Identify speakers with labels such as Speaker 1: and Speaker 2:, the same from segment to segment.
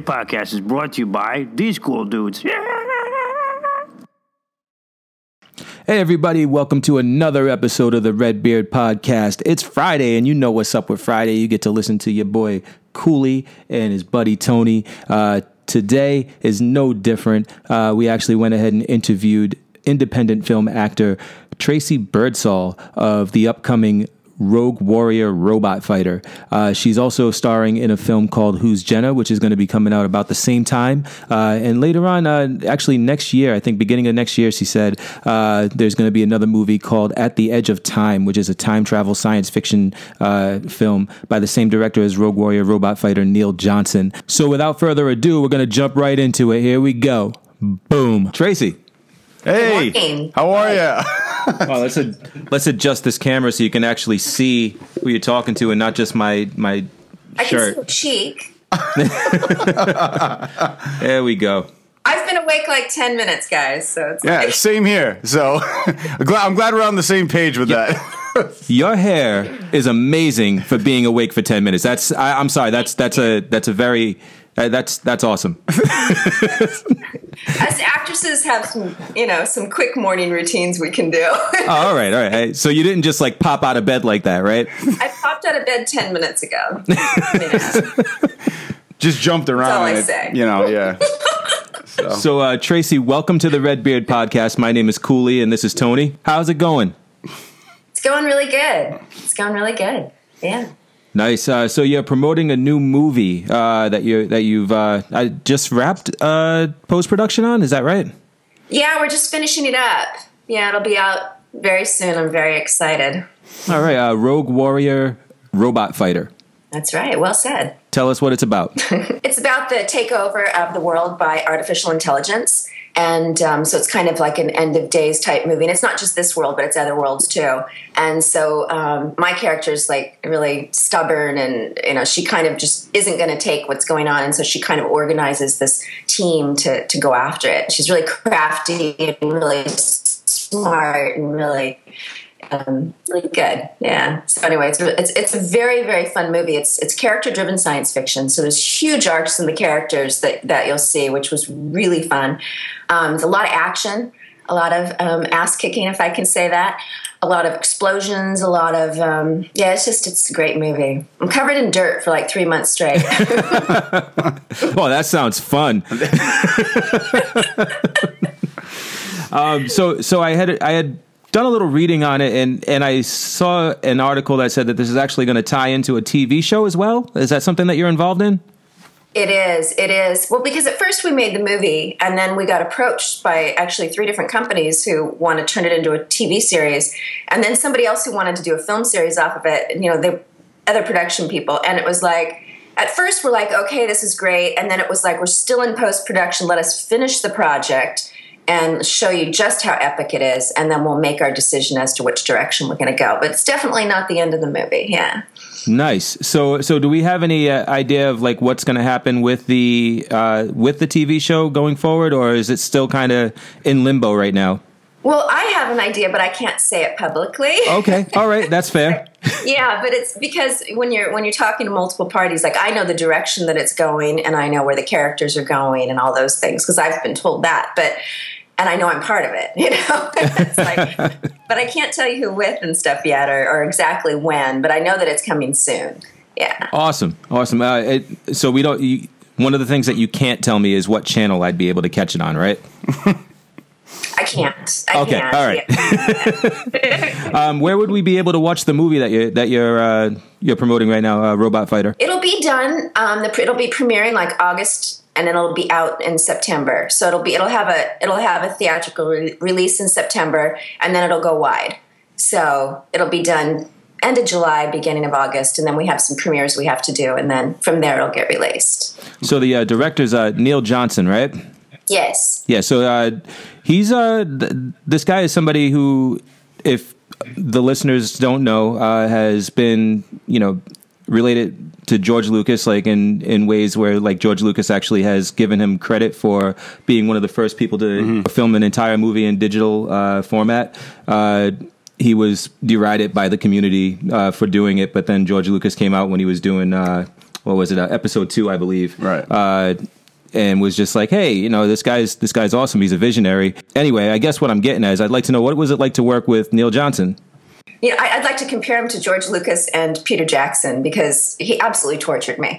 Speaker 1: Podcast is brought to you by these cool dudes.
Speaker 2: Hey, everybody, welcome to another episode of the Red Beard Podcast. It's Friday, and you know what's up with Friday. You get to listen to your boy Cooley and his buddy Tony. Uh, today is no different. Uh, we actually went ahead and interviewed independent film actor Tracy Birdsall of the upcoming Rogue Warrior Robot Fighter. Uh, she's also starring in a film called Who's Jenna, which is going to be coming out about the same time. Uh, and later on, uh, actually next year, I think beginning of next year, she said uh, there's going to be another movie called At the Edge of Time, which is a time travel science fiction uh, film by the same director as Rogue Warrior Robot Fighter, Neil Johnson. So without further ado, we're going to jump right into it. Here we go. Boom. Tracy.
Speaker 3: Hey, how are you?
Speaker 2: Oh, let's ad- let's adjust this camera so you can actually see who you're talking to and not just my my
Speaker 4: I
Speaker 2: shirt.
Speaker 4: can see cheek.
Speaker 2: There we go.
Speaker 4: I've been awake like 10 minutes, guys, so it's
Speaker 3: yeah,
Speaker 4: like,
Speaker 3: same here. So I'm glad, we're on the same page with that.
Speaker 2: Your hair is amazing for being awake for ten minutes. That's I, I'm sorry. That's that's a that's a very uh, that's that's awesome.
Speaker 4: Us actresses have some, you know, some quick morning routines we can do.
Speaker 2: Oh, all right, all right. So you didn't just like pop out of bed like that, right?
Speaker 4: I popped out of bed 10 minutes ago.
Speaker 3: Just jumped around.
Speaker 4: all I
Speaker 3: it-
Speaker 4: say.
Speaker 3: You know, yeah.
Speaker 2: So uh, Tracy, welcome to the Red Beard Podcast. My name is Cooley, and this is Tony. How's it going?
Speaker 4: It's going really good. It's going really good. Yeah.
Speaker 2: Nice. Uh, so you're promoting a new movie uh, that you that you've uh, I just wrapped uh, post production on. Is that right?
Speaker 4: Yeah, we're just finishing it up. Yeah, it'll be out very soon. I'm very excited.
Speaker 2: All right. Uh, Rogue Warrior Robot Fighter.
Speaker 4: That's right. Well said.
Speaker 2: Tell us what it's about.
Speaker 4: It's about the takeover of the world by artificial intelligence. And um, so it's kind of like an end of days type movie. And it's not just this world, but it's other worlds too. And so um, my is like really stubborn and, you know, she kind of just isn't going to take what's going on. And so she kind of organizes this team to, to go after it. She's really crafty and really smart and really um, really good. Yeah. So anyway, it's, it's it's a very very fun movie. It's it's character driven science fiction. So there's huge arcs in the characters that that you'll see, which was really fun. Um, there's a lot of action, a lot of um, ass kicking, if I can say that. A lot of explosions, a lot of um, yeah. It's just it's a great movie. I'm covered in dirt for like three months straight.
Speaker 2: Oh, that sounds fun. um, so, so I had I had done a little reading on it, and and I saw an article that said that this is actually going to tie into a TV show as well. Is that something that you're involved in?
Speaker 4: It is. It is. Well, because at first we made the movie, and then we got approached by actually three different companies who want to turn it into a TV series, and then somebody else who wanted to do a film series off of it. You know, the other production people, and it was like. At first, we're like, okay, this is great. And then it was like, we're still in post production. Let us finish the project and show you just how epic it is. And then we'll make our decision as to which direction we're going to go. But it's definitely not the end of the movie. Yeah.
Speaker 2: Nice. So, so do we have any uh, idea of like what's going to happen with the uh, with the TV show going forward, or is it still kind of in limbo right now?
Speaker 4: Well, I have an idea, but I can't say it publicly.
Speaker 2: Okay, all right, that's fair.
Speaker 4: yeah but it's because when you're when you're talking to multiple parties like i know the direction that it's going and i know where the characters are going and all those things because i've been told that but and i know i'm part of it you know like, but i can't tell you who with and stuff yet or, or exactly when but i know that it's coming soon yeah
Speaker 2: Awesome, awesome. Uh, it, so we don't. You, one of the things that you can't tell me is what channel I'd be able to catch it on, right?
Speaker 4: I can't I
Speaker 2: Okay,
Speaker 4: can't.
Speaker 2: all right.
Speaker 4: Yeah.
Speaker 2: Um, where would we be able to watch the movie that you that you're uh, you're promoting right now, uh, Robot Fighter?
Speaker 4: it'll be done um, the, it'll be premiering like august and it'll be out in september so it'll be it'll have a it'll have a theatrical re- release in september and then it'll go wide so it'll be done end of july beginning of august and then we have some premieres we have to do and then from there it'll get released
Speaker 2: So the uh, director's uh, Neil Johnson, right?
Speaker 4: Yes
Speaker 2: Yeah. So uh, he's uh, th- this guy is somebody who, if the listeners don't know, uh, has been you know related to George Lucas, like in in ways where like George Lucas actually has given him credit for being one of the first people to film an entire movie in digital uh, format. Uh, he was derided by the community uh, for doing it, but then George Lucas came out when he was doing uh, what was it? Uh, episode two, I believe.
Speaker 3: Right.
Speaker 2: And was just like, hey, you know, this guy's this guy's awesome. He's a visionary. Anyway, I guess what I'm getting at is I'd like to know what was it like to work with Neil Johnson.
Speaker 4: You know, I, I'd like to compare him to George Lucas and Peter Jackson because he absolutely tortured me.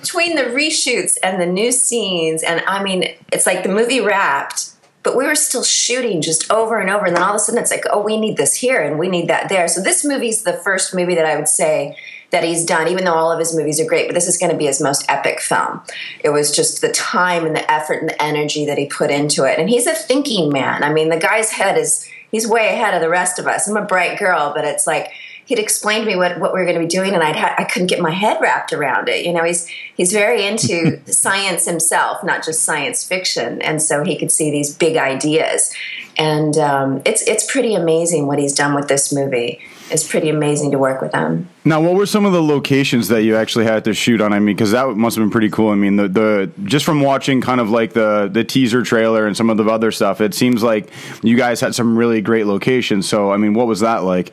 Speaker 4: Between the reshoots and the new scenes, and I mean, it's like the movie wrapped, but we were still shooting just over and over. And then all of a sudden, it's like, oh, we need this here and we need that there. So this movie's the first movie that I would say that he's done, even though all of his movies are great, but this is going to be his most epic film. It was just the time and the effort and the energy that he put into it. And he's a thinking man. I mean, the guy's head is, he's way ahead of the rest of us. I'm a bright girl, but it's like, he'd explain to me what, what we were going to be doing and I'd ha- I couldn't get my head wrapped around it. You know, he's, he's very into science himself, not just science fiction. And so he could see these big ideas. And um, it's, it's pretty amazing what he's done with this movie. It's pretty amazing to work with them.
Speaker 3: Now, what were some of the locations that you actually had to shoot on? I mean, because that must have been pretty cool. I mean, the, the just from watching kind of like the the teaser trailer and some of the other stuff, it seems like you guys had some really great locations. So, I mean, what was that like?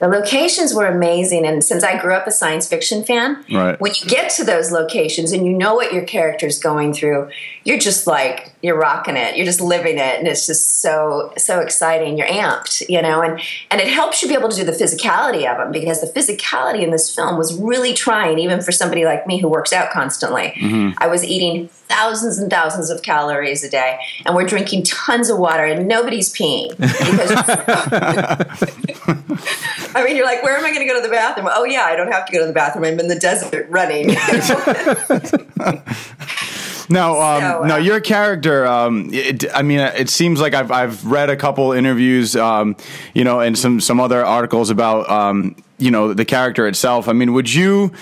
Speaker 4: The locations were amazing, and since I grew up a science fiction fan,
Speaker 3: Right.
Speaker 4: when you get to those locations and you know what your character's going through, you're just like you're rocking it, you're just living it, and it's just so so exciting. You're amped, you know, and and it helps you be able to do the physicality of them because the physicality in this film was really trying, even for somebody like me who works out constantly. Mm-hmm. I was eating thousands and thousands of calories a day, and we're drinking tons of water, and nobody's peeing because I mean, you're like, where am I going to go to the bathroom? Oh, yeah, I don't have to go to the bathroom. I'm in the desert running.
Speaker 3: No, um,
Speaker 4: So, uh,
Speaker 3: no, your character. Um, it, I mean, it seems like I've I've read a couple interviews, um, you know, and some some other articles about um, you know the character itself. I mean, would you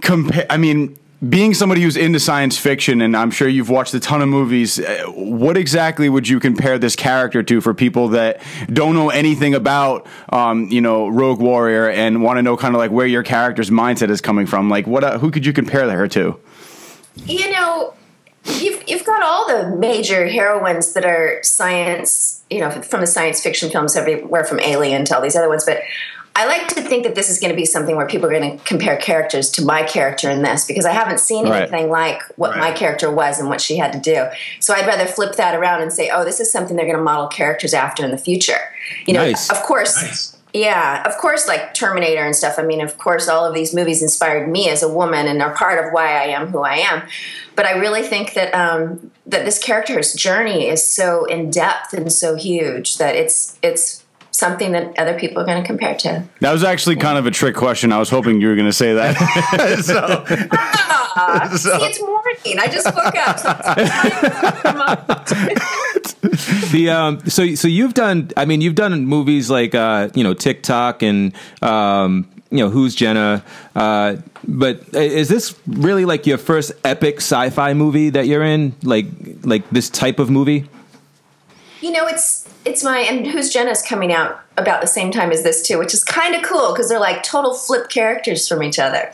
Speaker 3: compare? I mean. Being somebody who's into science fiction, and I'm sure you've watched a ton of movies, uh, what exactly would you compare this character to for people that don't know anything about, um, you know, Rogue Warrior and want to know kind of like where your character's mindset is coming from? Like, what? Uh, who could you compare her to?
Speaker 4: you know, you've, you've got all the major heroines that are science, you know, from the science fiction films everywhere from Alien to all these other ones. But I like to think that this is going to be something where people are going to compare characters to my character in this because I haven't seen
Speaker 3: Right.
Speaker 4: anything like what my character was and what she had to do. So I'd rather flip that around and say, oh, this is something they're going to model characters after in the future. You know,
Speaker 2: Nice.
Speaker 4: of course.
Speaker 5: Nice.
Speaker 4: Yeah, of course, like Terminator and stuff. I mean, of course, all of these movies inspired me as a woman and are part of why I am who I am. But I really think that um, that this character's journey is so in depth and so huge that it's it's something that other people are going to compare to.
Speaker 3: That was actually kind of a trick question. I was hoping you were going to say that. so,
Speaker 4: Ah,
Speaker 3: So-
Speaker 4: See, it's morning. I just woke up. So it's time to-
Speaker 2: the um so so you've done I mean you've done movies like uh you know TikTok and um you know who's Jenna uh but is this really like your first epic sci-fi movie that you're in like like this type of movie
Speaker 4: You know, it's it's my and who's Jenna's coming out about the same time as this too, which is kind of cool because they're like total flip characters from each other.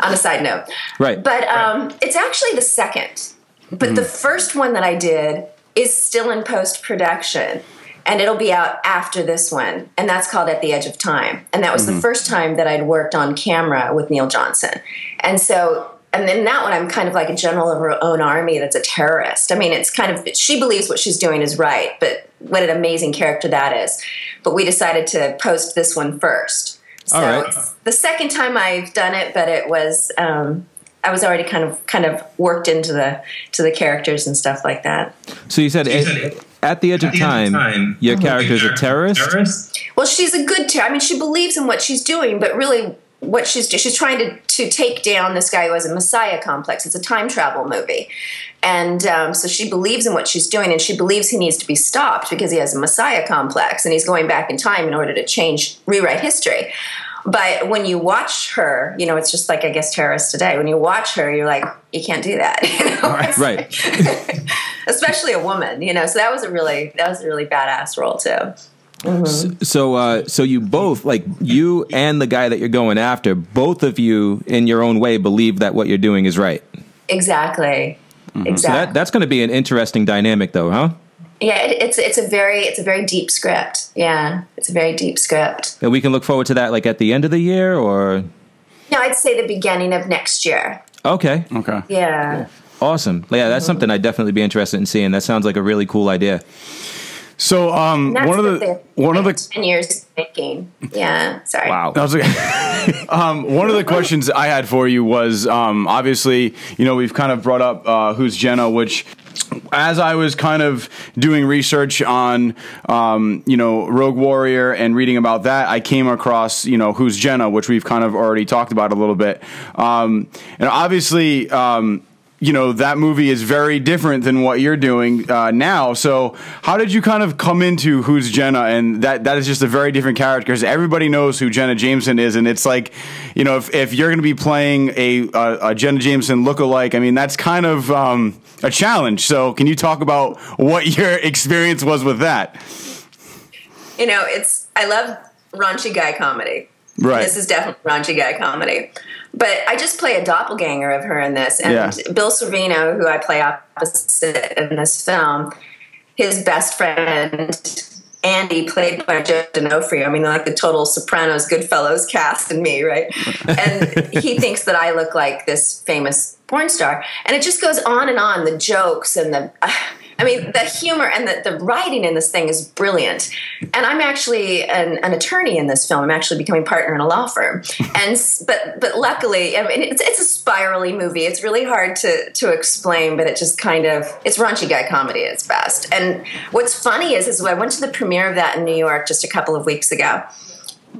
Speaker 4: On a side note,
Speaker 2: Right.
Speaker 4: But um, it's actually the second. But the first one that I did is still in post production, and it'll be out after this one, and that's called At the Edge of Time. And that was the first time that I'd worked on camera with Neil Johnson, and so. And then that one, I'm kind of like a general of her own army that's a terrorist. I mean, it's kind of, she believes what she's doing is right, but what an amazing character that is. But we decided to post this one first. So
Speaker 2: All right.
Speaker 4: it's the second time I've done it, but it was, um, I was already kind of kind of worked into the to the characters and stuff like that.
Speaker 2: so you said,
Speaker 5: You
Speaker 2: at,
Speaker 5: said
Speaker 2: at the edge
Speaker 5: At
Speaker 2: of
Speaker 5: the end
Speaker 2: time,
Speaker 5: of time,
Speaker 2: your
Speaker 5: the
Speaker 2: character's a terrorist
Speaker 5: Terrorist?
Speaker 4: Well, she's a good terror. I mean, she believes in what she's doing, but really, what she's she's trying to to take down this guy who has a messiah complex. It's a time travel movie, and um, so she believes in what she's doing, and she believes he needs to be stopped because he has a messiah complex, and he's going back in time in order to change rewrite history. But when you watch her, you know, it's just like I guess terrorists today. When you watch her, you're like, you can't do that, you know? It's-
Speaker 2: right
Speaker 4: Especially a woman, you know. So that was a really that was a really badass role too.
Speaker 2: So, uh, so you both, like you and the guy that you're going after, both of you, in your own way, believe that what you're doing is right.
Speaker 4: Exactly. Exactly.
Speaker 2: So that that's going to be an interesting dynamic, though, huh?
Speaker 4: Yeah, it, it's it's a very it's a very deep script. Yeah, it's a very deep script.
Speaker 2: And we can look forward to that, like at the end of the year, or
Speaker 4: No, I'd say the beginning of next year.
Speaker 2: Okay,
Speaker 3: Okay.
Speaker 4: Yeah.
Speaker 2: awesome. Yeah, that's something I'd definitely be interested in seeing. That sounds like a really cool idea.
Speaker 3: So um,
Speaker 4: That's
Speaker 3: one of
Speaker 4: what
Speaker 3: the
Speaker 4: they're-
Speaker 3: one of the
Speaker 4: ten years making. Yeah. Sorry.
Speaker 2: Wow.
Speaker 3: I was um, one of the questions I had for you was um, obviously, you know, we've kind of brought up uh, who's Jenna, which as I was kind of doing research on, um, you know, Rogue Warrior and reading about that, I came across, you know, who's Jenna, which we've kind of already talked about a little bit. Um, and obviously, um, you know that movie is very different than what you're doing uh, now. So, how did you kind of come into Who's Jenna? And that that is just a very different character because everybody knows who Jenna Jameson is, and it's like, you know, if, if you're going to be playing a, a, a Jenna Jameson lookalike, I mean, that's kind of um, a challenge. So, can you talk about what your experience was with that?
Speaker 4: You know, it's I love raunchy guy comedy.
Speaker 3: Right.
Speaker 4: This is definitely raunchy guy comedy. But I just play a doppelganger of her in this. And
Speaker 3: Yeah.
Speaker 4: Bill Sorvino, who I play opposite in this film, his best friend Andy, played by Joe D'Onofrio. I mean, like the total Sopranos, Goodfellas cast and me, right? And he thinks that I look like this famous porn star, and it just goes on and on. The jokes and the, I mean, the humor and the, the writing in this thing is brilliant. And I'm actually an, an attorney in this film. I'm actually becoming partner in a law firm, and but but luckily, I mean, it's, it's a spirally movie. It's really hard to to explain, but it just kind of it's raunchy guy comedy at its best. And what's funny is is I went to the premiere of that in New York just a couple of weeks ago.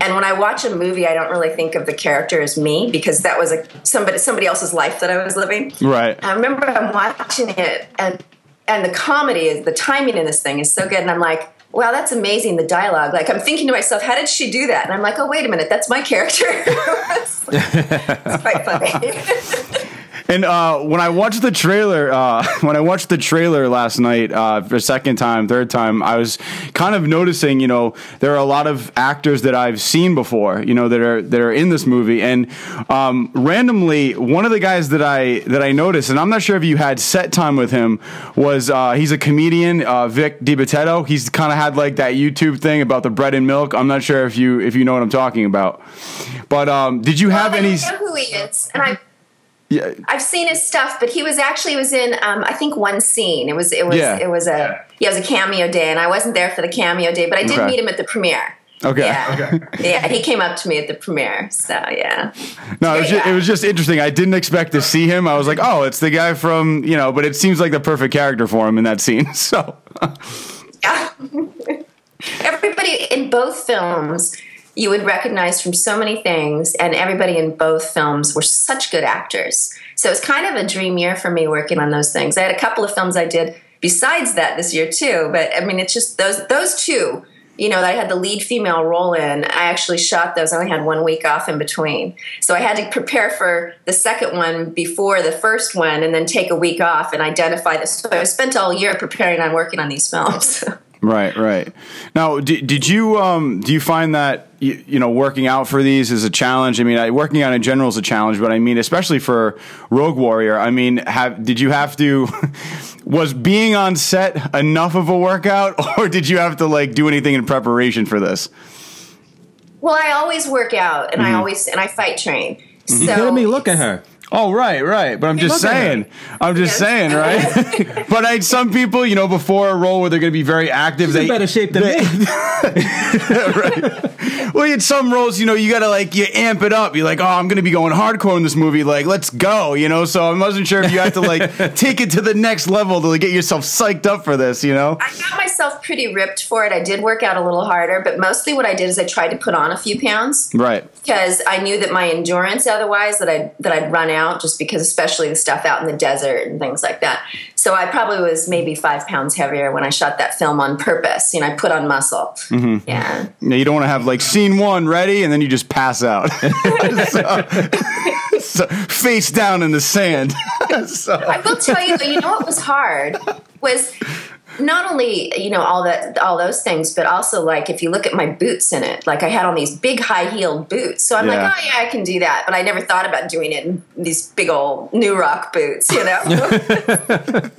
Speaker 4: And when I watch a movie, I don't really think of the character as me because that was a somebody somebody else's life that I was living.
Speaker 3: Right.
Speaker 4: I remember I'm watching it and and the comedy is the timing in this thing is so good and I'm like, wow, that's amazing the dialogue. Like I'm thinking to myself, how did she do that? And I'm like, oh wait a minute, that's my character. it's, it's quite funny.
Speaker 3: And uh, when I watched the trailer, uh, when I watched the trailer last night uh, for a second time, third time, I was kind of noticing, you know, there are a lot of actors that I've seen before, you know, that are that are in this movie, and um, randomly, one of the guys that I that I noticed, and I'm not sure if you had set time with him, was uh, he's a comedian, uh, Vic DiBitetto. He's kind of had like that YouTube thing about the bread and milk. I'm not sure if you if you know what I'm talking about, but um, did you have
Speaker 4: I
Speaker 3: any?
Speaker 4: know who he is. And I
Speaker 3: Yeah,
Speaker 4: I've seen his stuff, but he was actually was in um, I think one scene. It was it was
Speaker 3: Yeah.
Speaker 4: it was a yeah, it was a cameo day, and I wasn't there for the cameo day, but I did
Speaker 3: Okay.
Speaker 4: meet him at the premiere.
Speaker 3: Okay.
Speaker 4: Yeah. yeah, he came up to me at the premiere. So yeah,
Speaker 3: No, it was, just, it was just interesting. I didn't expect to see him. I was like, oh, it's the guy from, you know, but it seems like the perfect character for him in that scene. So,
Speaker 4: yeah. everybody in both films you would recognize from so many things, and everybody in both films were such good actors. So it's kind of a dream year for me working on those things. I had a couple of films I did besides that this year too, but I mean, it's just those those two. You know, that I had the lead female role in. I actually shot those. I only had one week off in between, so I had to prepare for the second one before the first one, and then take a week off and identify this. So I spent all year preparing on working on these films.
Speaker 3: right, right. Now, did, did you, um, do you find that, you, you know, working out for these is a challenge? I mean, I, working out in general is a challenge, but I mean, especially for Rogue Warrior, I mean, have, did you have to, was being on set enough of a workout or did you have to like do anything in preparation for this?
Speaker 4: Well, I always work out, and I always and I fight train. So
Speaker 2: You kidding me? Look at her.
Speaker 3: Oh right, right. But I'm just
Speaker 2: Look
Speaker 3: saying. I'm just
Speaker 4: Yes.
Speaker 3: saying, right? but I, some people, you know, before a role where they're going to be very active,
Speaker 2: She's
Speaker 3: they
Speaker 2: in better shape than me. Right.
Speaker 3: Well, in some roles, you know, you got to like you amp it up. You're like, oh, I'm going to be going hardcore in this movie. Like, let's go, you know. So I wasn't sure if you had to like take it to the next level to like, get yourself psyched up for this, you know.
Speaker 4: I got myself pretty ripped for it. I did work out a little harder, but mostly what I did is I tried to put on a few pounds
Speaker 3: Right.
Speaker 4: because I knew that my endurance otherwise that I that I'd run out just because especially the stuff out in the desert and things like that. So I probably was maybe five pounds heavier when I shot that film on purpose. You know, I put on muscle. Mm-hmm. Yeah.
Speaker 3: Yeah, you don't want to have like scene one ready and then you just pass out, so, so, face down in the sand. so.
Speaker 4: I will tell you, though, you know what was hard was not only you know all that all those things, but also like if you look at my boots in it, like I had on these big high heeled boots. So I'm
Speaker 3: Yeah.
Speaker 4: like, oh yeah, I can do that. But I never thought about doing it in these big old New Rock boots, you know.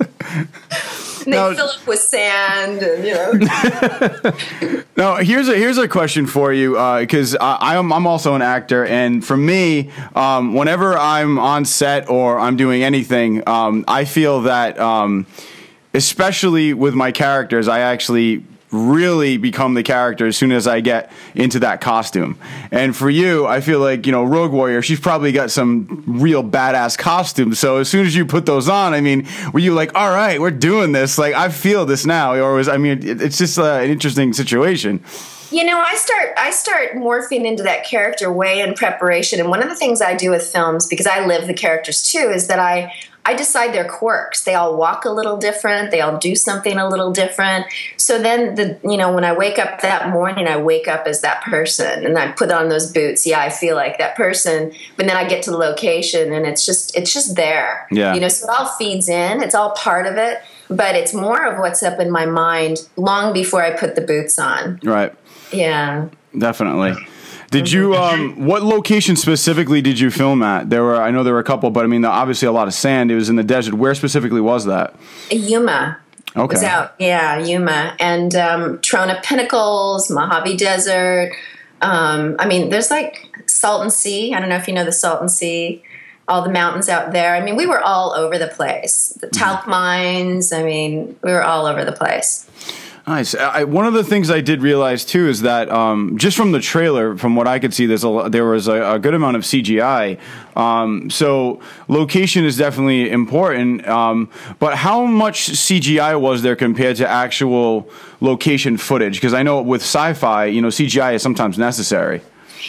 Speaker 4: And they
Speaker 3: Now-
Speaker 4: fill up with sand, and you know.
Speaker 3: Now, here's a here's a question for you because I I'm I'm also an actor, and for me, um, whenever I'm on set or I'm doing anything, um, I feel that, um, especially with my characters, I actually really become the character as soon as I get into that costume. And for you, I feel like you know Rogue Warrior, she's probably got some real badass costumes. So as soon as you put those on, I mean, were you like, all right, we're doing this? Like I feel this now, or was I mean, it, it's just uh, an interesting situation.
Speaker 4: You know, I start I start morphing into that character way in preparation. And one of the things I do with films, because I live the characters too, is that I I decide their quirks. They all walk a little different. They all do something a little different. So then the you know when I wake up that morning, I wake up as that person, and I put on those boots. Yeah, I feel like that person. But then I get to the location, and it's just it's just there.
Speaker 3: Yeah.
Speaker 4: You know, so it all feeds in. It's all part of it. But it's more of what's up in my mind long before I put the boots on.
Speaker 3: Right.
Speaker 4: Yeah.
Speaker 3: Definitely. Did you um what location specifically did you film at? There were I know there were a couple, but I mean obviously a lot of sand. It was in the desert. Where specifically was that?
Speaker 4: Yuma.
Speaker 3: Okay.
Speaker 4: was out. Yeah, Yuma and um, Trona Pinnacles, Mojave Desert. Um, I mean, there's like Salton Sea. I don't know if you know the Salton Sea. All the mountains out there. I mean, we were all over the place. The talc mines. I mean, we were all over the place.
Speaker 3: Nice. I, one of the things I did realize too is that um, just from the trailer, from what I could see, there's a, there was a, a good amount of CGI. Um, so location is definitely important. Um, but how much CGI was there compared to actual location footage? Because I know with sci-fi, you know, CGI is sometimes necessary.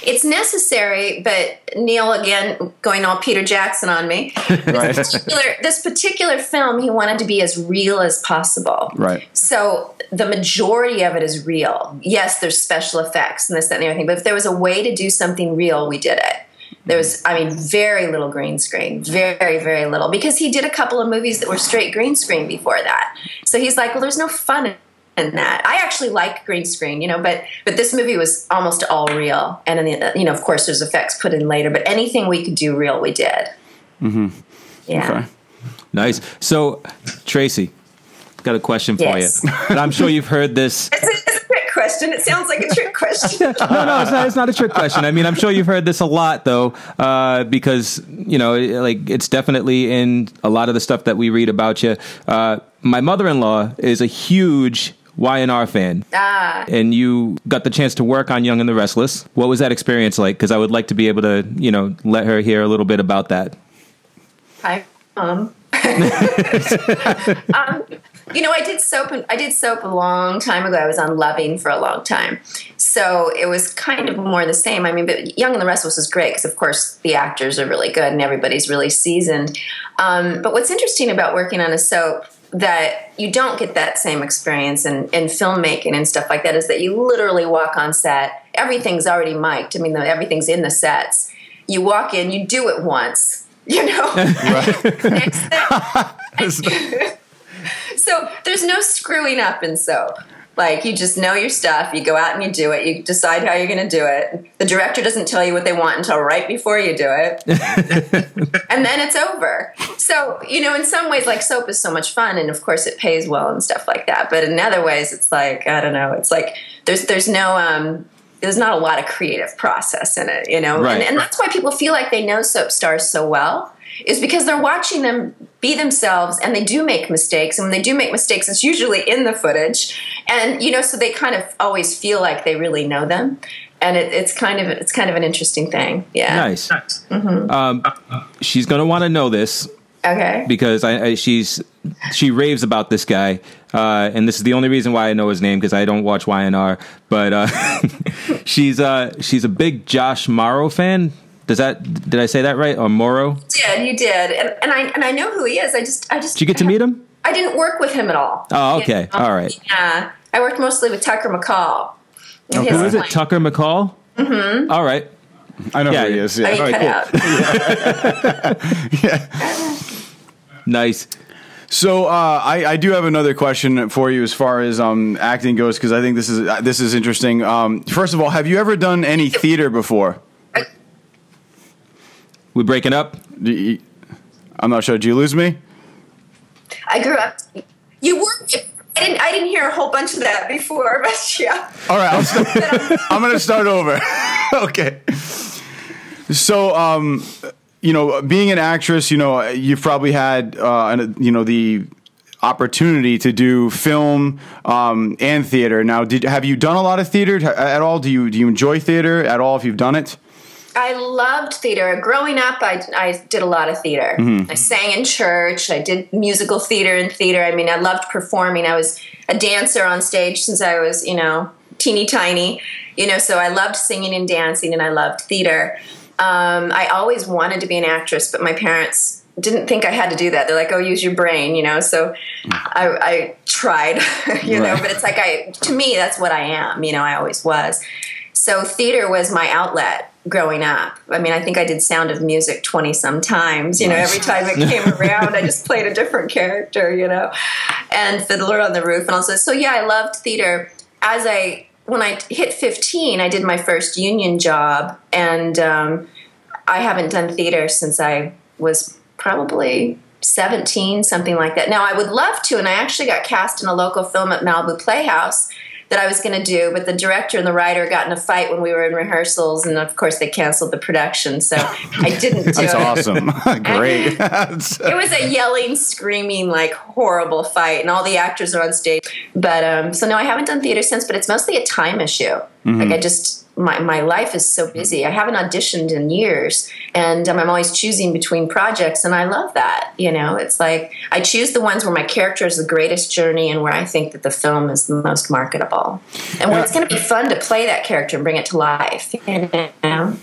Speaker 4: It's necessary, but Neil again going all Peter Jackson on me.
Speaker 3: Right.
Speaker 4: This particular, this particular film, he wanted to be as real as possible.
Speaker 3: Right.
Speaker 4: So the majority of it is real. Yes, there's special effects and this, that, and the other thing. But if there was a way to do something real, we did it. There was, I mean, very little green screen, very, very little, because he did a couple of movies that were straight green screen before that. So he's like, well, there's no fun in that. I actually like green screen, you know, but but this movie was almost all real, and in the, you know, of course, there's effects put in later, but anything we could do real, we did. Mm-hmm. Yeah.
Speaker 3: Okay.
Speaker 2: Nice. So, Tracy, got a question for
Speaker 4: Yes.
Speaker 2: you. And I'm sure you've heard this.
Speaker 4: It's a, it's a trick question. It sounds like a trick question.
Speaker 2: No, no, it's not. It's not a trick question. I mean, I'm sure you've heard this a lot, though, uh, because you know, like it's definitely in a lot of the stuff that we read about you. Uh, my mother-in-law is a huge YNR fan,
Speaker 4: ah,
Speaker 2: and you got the chance to work on Young and the Restless. What was that experience like? Because I would like to be able to, you know, let her hear a little bit about that.
Speaker 4: hi, um. um, you know, I did soap. I did soap a long time ago. I was on Loving for a long time, so it was kind of more the same. I mean, but Young and the Restless was great because, of course, the actors are really good and everybody's really seasoned. Um, but what's interesting about working on a soap that you don't get that same experience in, in filmmaking and stuff like that is that you literally walk on set. Everything's already mic'd. I mean, the, everything's in the sets. You walk in, you do it once, you know. Next thing- so there's no screwing up in soap. Like you just know your stuff. You go out and you do it. You decide how you're going to do it. The director doesn't tell you what they want until right before you do it, and then it's over. So you know, in some ways, like soap is so much fun, and of course, it pays well and stuff like that. But in other ways, it's like I don't know. It's like there's there's no um, there's not a lot of creative process in it, you know,
Speaker 2: Right.
Speaker 4: and, and that's why people feel like they know soap stars so well is because they're watching them be themselves and they do make mistakes. And when they do make mistakes it's usually in the footage. And you know so they kind of always feel like they really know them. And it, it's kind of it's kind of an interesting thing. Yeah.
Speaker 2: Nice. Um, she's gonna want to know this
Speaker 4: okay.
Speaker 2: because I, I she's she raves about this guy, uh, and this is the only reason why I know his name because I don't watch YNR. But uh, she's uh, she's a big Josh Morrow fan. Does that did I say that right or Morrow?
Speaker 4: you did you did and, and i and i know who he is i just i just
Speaker 2: Did you get to meet him?
Speaker 4: i didn't work with him at all
Speaker 2: Oh, okay.
Speaker 4: You know?
Speaker 2: All right.
Speaker 4: yeah i worked mostly with tucker mccall And
Speaker 2: Who
Speaker 4: his
Speaker 2: it? Tucker McCall. Mm-hmm. All right.
Speaker 3: I know
Speaker 2: Yeah,
Speaker 3: who he is. Yeah.
Speaker 4: I mean,
Speaker 2: All right,
Speaker 4: cut
Speaker 2: cool.
Speaker 4: out.
Speaker 2: Nice.
Speaker 3: So uh, I, I do have another question for you as far as um, acting goes because I think this is uh, this is interesting. Um, first of all, have you ever done any theater before?
Speaker 2: We breaking up?
Speaker 3: I'm not sure. Did you lose me?
Speaker 4: I grew up. You were. I didn't. I didn't hear a whole bunch of that before, but yeah.
Speaker 3: All right, I'll start, I'm going to start over. okay. So, um, you know, being an actress, you know, you've probably had, uh, an, you know, the opportunity to do film um, and theater. Now, did have you done a lot of theater at all? Do you do you enjoy theater at all? If you've done it.
Speaker 4: I loved theater. Growing up, I, I did a lot of theater. Mm-hmm. I sang in church. I did musical theater and theater. I mean, I loved performing. I was a dancer on stage since I was, you know, teeny tiny. You know, so I loved singing and dancing, and I loved theater. Um, I always wanted to be an actress, but my parents didn't think I had to do that. They're like, "Oh, use your brain," you know. So I, I tried, you know. But it's like I, to me, that's what I am. You know, I always was. So theater was my outlet growing up. I mean, I think I did Sound of Music 20 some times. You know, every time it came around, I just played a different character, you know, and Fiddler on the Roof and all also. So, yeah, I loved theater. As I, when I hit 15, I did my first union job, and um, I haven't done theater since I was probably 17, something like that. Now, I would love to, and I actually got cast in a local film at Malibu Playhouse that I was going to do, but the director and the writer got in a fight when we were in rehearsals, and of course they canceled the production, so I didn't do
Speaker 3: That's
Speaker 4: it.
Speaker 3: awesome. Great.
Speaker 4: it was a yelling, screaming, like horrible fight, and all the actors are on stage. But um, so no, I haven't done theater since, but it's mostly a time issue. Mm-hmm. Like I just my, my life is so busy. I haven't auditioned in years, and um, I'm always choosing between projects, and I love that. You know, it's like I choose the ones where my character is the greatest journey and where I think that the film is the most marketable, and where it's going to be fun to play that character and bring it to life. You know?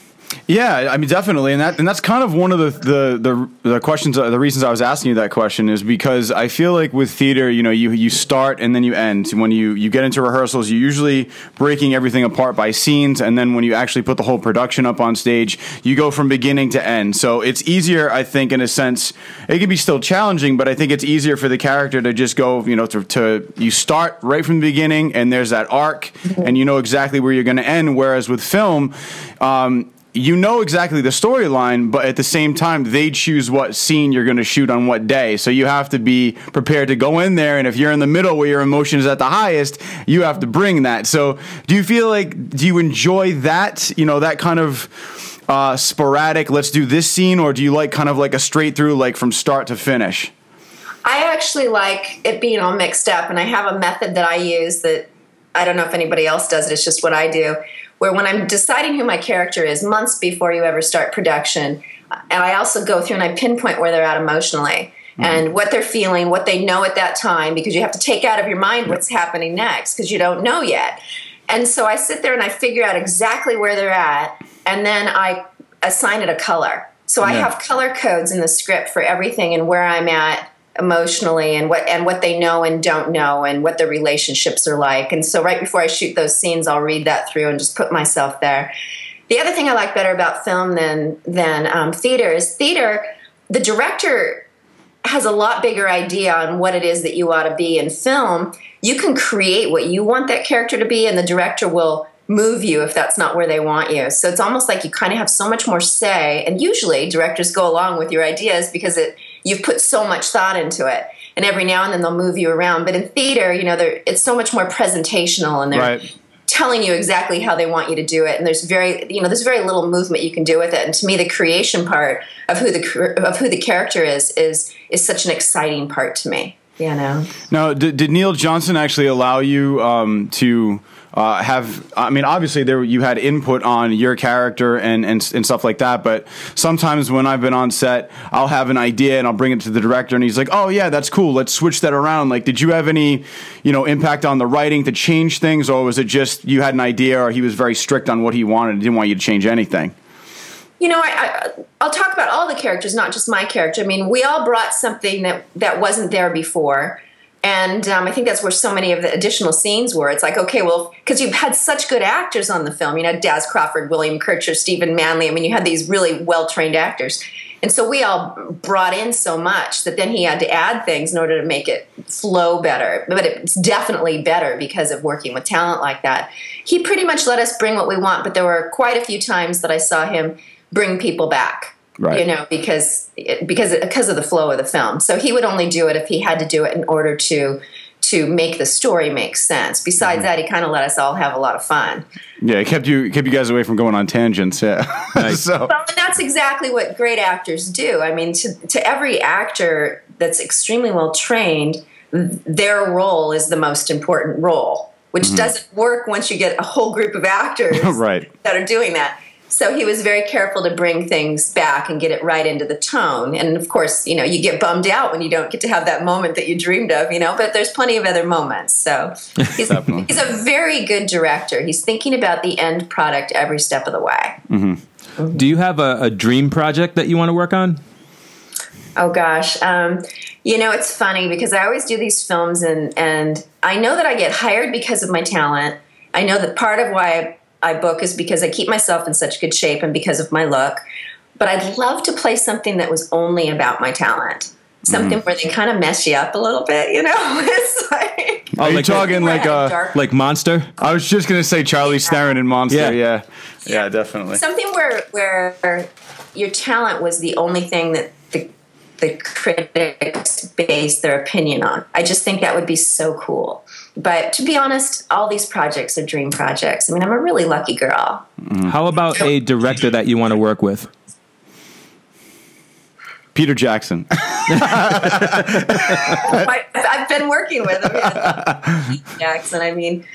Speaker 3: Yeah, I mean, definitely, and that and that's kind of one of the the the, the questions, uh, the reasons I was asking you that question is because I feel like with theater, you know, you you start and then you end. When you you get into rehearsals, you're usually breaking everything apart by scenes, and then when you actually put the whole production up on stage, you go from beginning to end. So it's easier, I think, in a sense. It can be still challenging, but I think it's easier for the character to just go, you know, to, to you start right from the beginning, and there's that arc, mm-hmm. and you know exactly where you're going to end. Whereas with film. Um, you know exactly the storyline, but at the same time, they choose what scene you're going to shoot on what day. So you have to be prepared to go in there. And if you're in the middle where your emotion is at the highest, you have to bring that. So do you feel like, do you enjoy that, you know, that kind of uh, sporadic, let's do this scene, or do you like kind of like a straight through, like from start to finish?
Speaker 4: I actually like it being all mixed up, and I have a method that I use that I don't know if anybody else does it, it's just what I do where when I'm deciding who my character is months before you ever start production, and I also go through and I pinpoint where they're at emotionally mm-hmm. and what they're feeling, what they know at that time, because you have to take out of your mind what's happening next because you don't know yet. And so I sit there and I figure out exactly where they're at, and then I assign it a color. So yeah. I have color codes in the script for everything and where I'm at emotionally and what and what they know and don't know and what their relationships are like. And so right before I shoot those scenes, I'll read that through and just put myself there. The other thing I like better about film than than um, theater is theater. The director has a lot bigger idea on what it is that you ought to be in film. You can create what you want that character to be, and the director will move you if that's not where they want you. So it's almost like you kind of have so much more say. And usually directors go along with your ideas because it you've put so much thought into it. And every now and then they'll move you around. But in theater, you know, it's so much more presentational and they're right. telling you exactly how they want you to do it. And there's very, you know, there's very little movement you can do with it. And to me, the creation part of who the of who the character is is is such an exciting part to me. You know.
Speaker 3: Now, did, did Neil Johnson actually allow you um, to? Uh, have I mean obviously there you had input on your character and, and and stuff like that but sometimes when I've been on set I'll have an idea and I'll bring it to the director and he's like oh yeah that's cool. Let's switch that around. Like did you have any you know impact on the writing to change things or was it just you had an idea or he was very strict on what he wanted and didn't want you to change anything?
Speaker 4: You know, I, I, will talk about all the characters, not just my character. I mean, we all brought something that that wasn't there before, and um, I think that's where so many of the additional scenes were. It's like, okay, well, because you've had such good actors on the film. You know, Daz Crawford, William Kircher, Stephen Manley. I mean, you had these really well trained actors. And so we all brought in so much that then he had to add things in order to make it flow better. But it's definitely better because of working with talent like that. He pretty much let us bring what we want, but there were quite a few times that I saw him bring people back
Speaker 3: Right.
Speaker 4: You know, because because because of the flow of the film. So he would only do it if he had to do it in order to to make the story make sense. Besides mm-hmm. that, he kind of let us all have a lot of fun.
Speaker 3: Yeah, it kept you kept you guys away from going on tangents. Yeah. so
Speaker 4: Well, and that's exactly what great actors do. I mean, to, to every actor that's extremely well trained, their role is the most important role, which mm-hmm. doesn't work once you get a whole group of actors
Speaker 3: Right.
Speaker 4: that are doing that. So he was very careful to bring things back and get it right into the tone. And of course, you know, you get bummed out when you don't get to have that moment that you dreamed of, you know, but there's plenty of other moments. So he's, he's a very good director. He's thinking about the end product every step of the way.
Speaker 2: Do you have a, a dream project that you want to work on?
Speaker 4: Oh gosh, um, you know it's funny because I always do these films and and I know that I get hired because of my talent. I know that part of why I, I book is because I keep myself in such good shape and because of my look. But I'd love to play something that was only about my talent, something where they kind of mess you up a little bit. You know, it's like
Speaker 3: Are you
Speaker 2: like-
Speaker 3: talking like uh
Speaker 4: dark
Speaker 2: Like Monster?
Speaker 3: I was just gonna say Charlie Theron and Monster.
Speaker 2: Yeah.
Speaker 3: Yeah. Yeah, definitely.
Speaker 4: something where where your talent was the only thing that the the critics base their opinion on. I just think that would be so cool. But to be honest, all these projects are dream projects. I mean, I'm a really lucky girl. Mm.
Speaker 2: How about a director that you want to work with?
Speaker 3: Peter Jackson.
Speaker 4: Oh, I, I've been working with him. yeah. Jackson. I mean,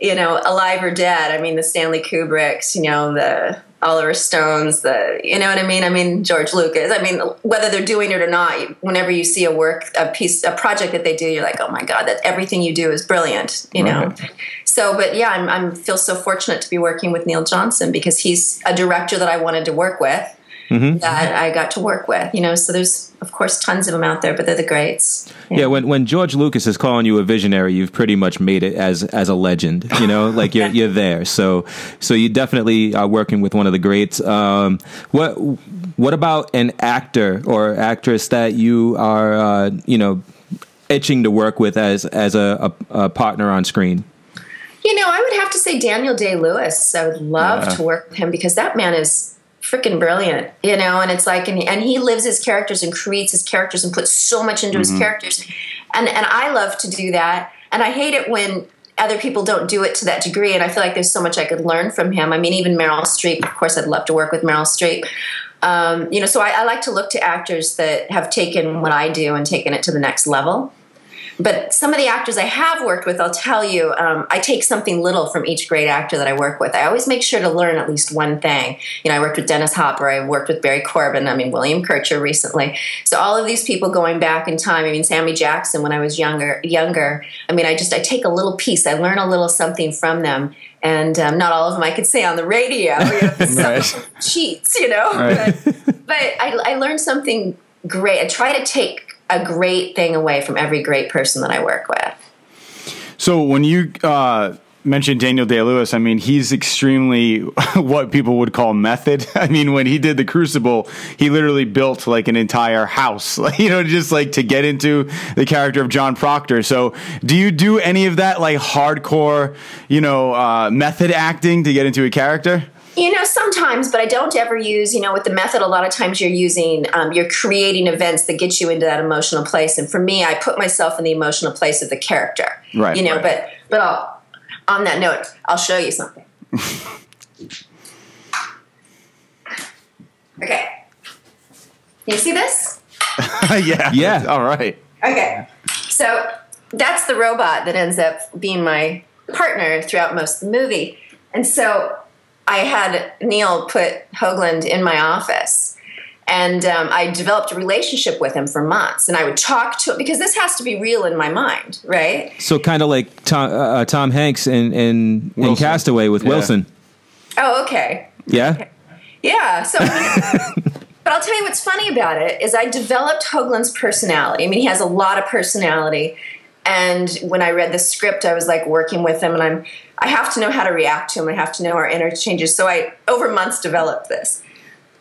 Speaker 4: you know, Alive or Dead. I mean, the Stanley Kubricks. You know, the Oliver Stones. The you know what I mean. I mean, George Lucas. I mean, whether they're doing it or not, whenever you see a work, a piece, a project that they do, you're like, oh my god, that everything you do is brilliant. You know.
Speaker 3: Right.
Speaker 4: So, but yeah, I'm, I'm feel so fortunate to be working with Neil Johnson because he's a director that I wanted to work with. That I got to work with, you know. So there's, of course, tons of them out there, but they're the greats.
Speaker 2: Yeah, when when George Lucas is calling you a visionary, you've pretty much made it as as a legend. You know, like you're you're there. So so you definitely are working with one of the greats. Um, what what about an actor or actress that you are uh, you know itching to work with as as a, a, a partner on screen?
Speaker 4: You know, I would have to say Daniel Day Lewis. I would love
Speaker 3: Yeah.
Speaker 4: to work with him because that man is freaking brilliant, you know, and it's like, and, and he lives his characters and creates his characters and puts so much into his characters. And, and I love to do that. And I hate it when other people don't do it to that degree. And I feel like there's so much I could learn from him. I mean, even Meryl Streep, of course, I'd love to work with Meryl Streep. Um, you know, so I, I like to look to actors that have taken what I do and taken it to the next level. But some of the actors I have worked with, I'll tell you, um, I take something little from each great actor that I work with. I always make sure to learn at least one thing. You know, I worked with Dennis Hopper, I worked with Barry Corbin, I mean, William Kircher recently. So all of these people going back in time, I mean, Sammy Jackson when I was younger, younger. I mean, I just, I take a little piece, I learn a little something from them. And um, not all of them I could say on the radio. You know,
Speaker 3: Right.
Speaker 4: cheats, you know.
Speaker 3: Right.
Speaker 4: But, but I, I learned something great. I try to take a great thing away from every great person that I work with.
Speaker 3: So when you uh, mentioned Daniel Day Lewis, I mean he's extremely what people would call method. I mean when he did the Crucible, he literally built like an entire house, you know, just like to get into the character of John Proctor. So do you do any of that like hardcore, you know, uh, method acting to get into a character?
Speaker 4: You know, sometimes, but I don't ever use, you know, with the method, a lot of times you're using, um, you're creating events that get you into that emotional place. And for me, I put myself in the emotional place of the character.
Speaker 3: Right,
Speaker 4: You know,
Speaker 3: right.
Speaker 4: but, but I'll, on that note, I'll show you something. okay. You see this?
Speaker 3: yeah.
Speaker 2: Yeah.
Speaker 3: All right.
Speaker 4: Okay. So that's the robot that ends up being my partner throughout most of the movie. And so I had Neil put Hoagland in my office. And um, I developed a relationship with him for months. And I would talk to him because this has to be real in my mind, right?
Speaker 2: So kind of like Tom uh, Tom Hanks in in, in Castaway with
Speaker 3: Yeah.
Speaker 2: Wilson.
Speaker 4: Oh, okay.
Speaker 2: Yeah.
Speaker 4: Yeah. So, but I'll tell you what's funny about it is I developed Hoagland's personality. I mean, he has a lot of personality. And when I read the script, I was like working with him, and I'm I have to know how to react to him. I have to know our interchanges. So I over months developed this.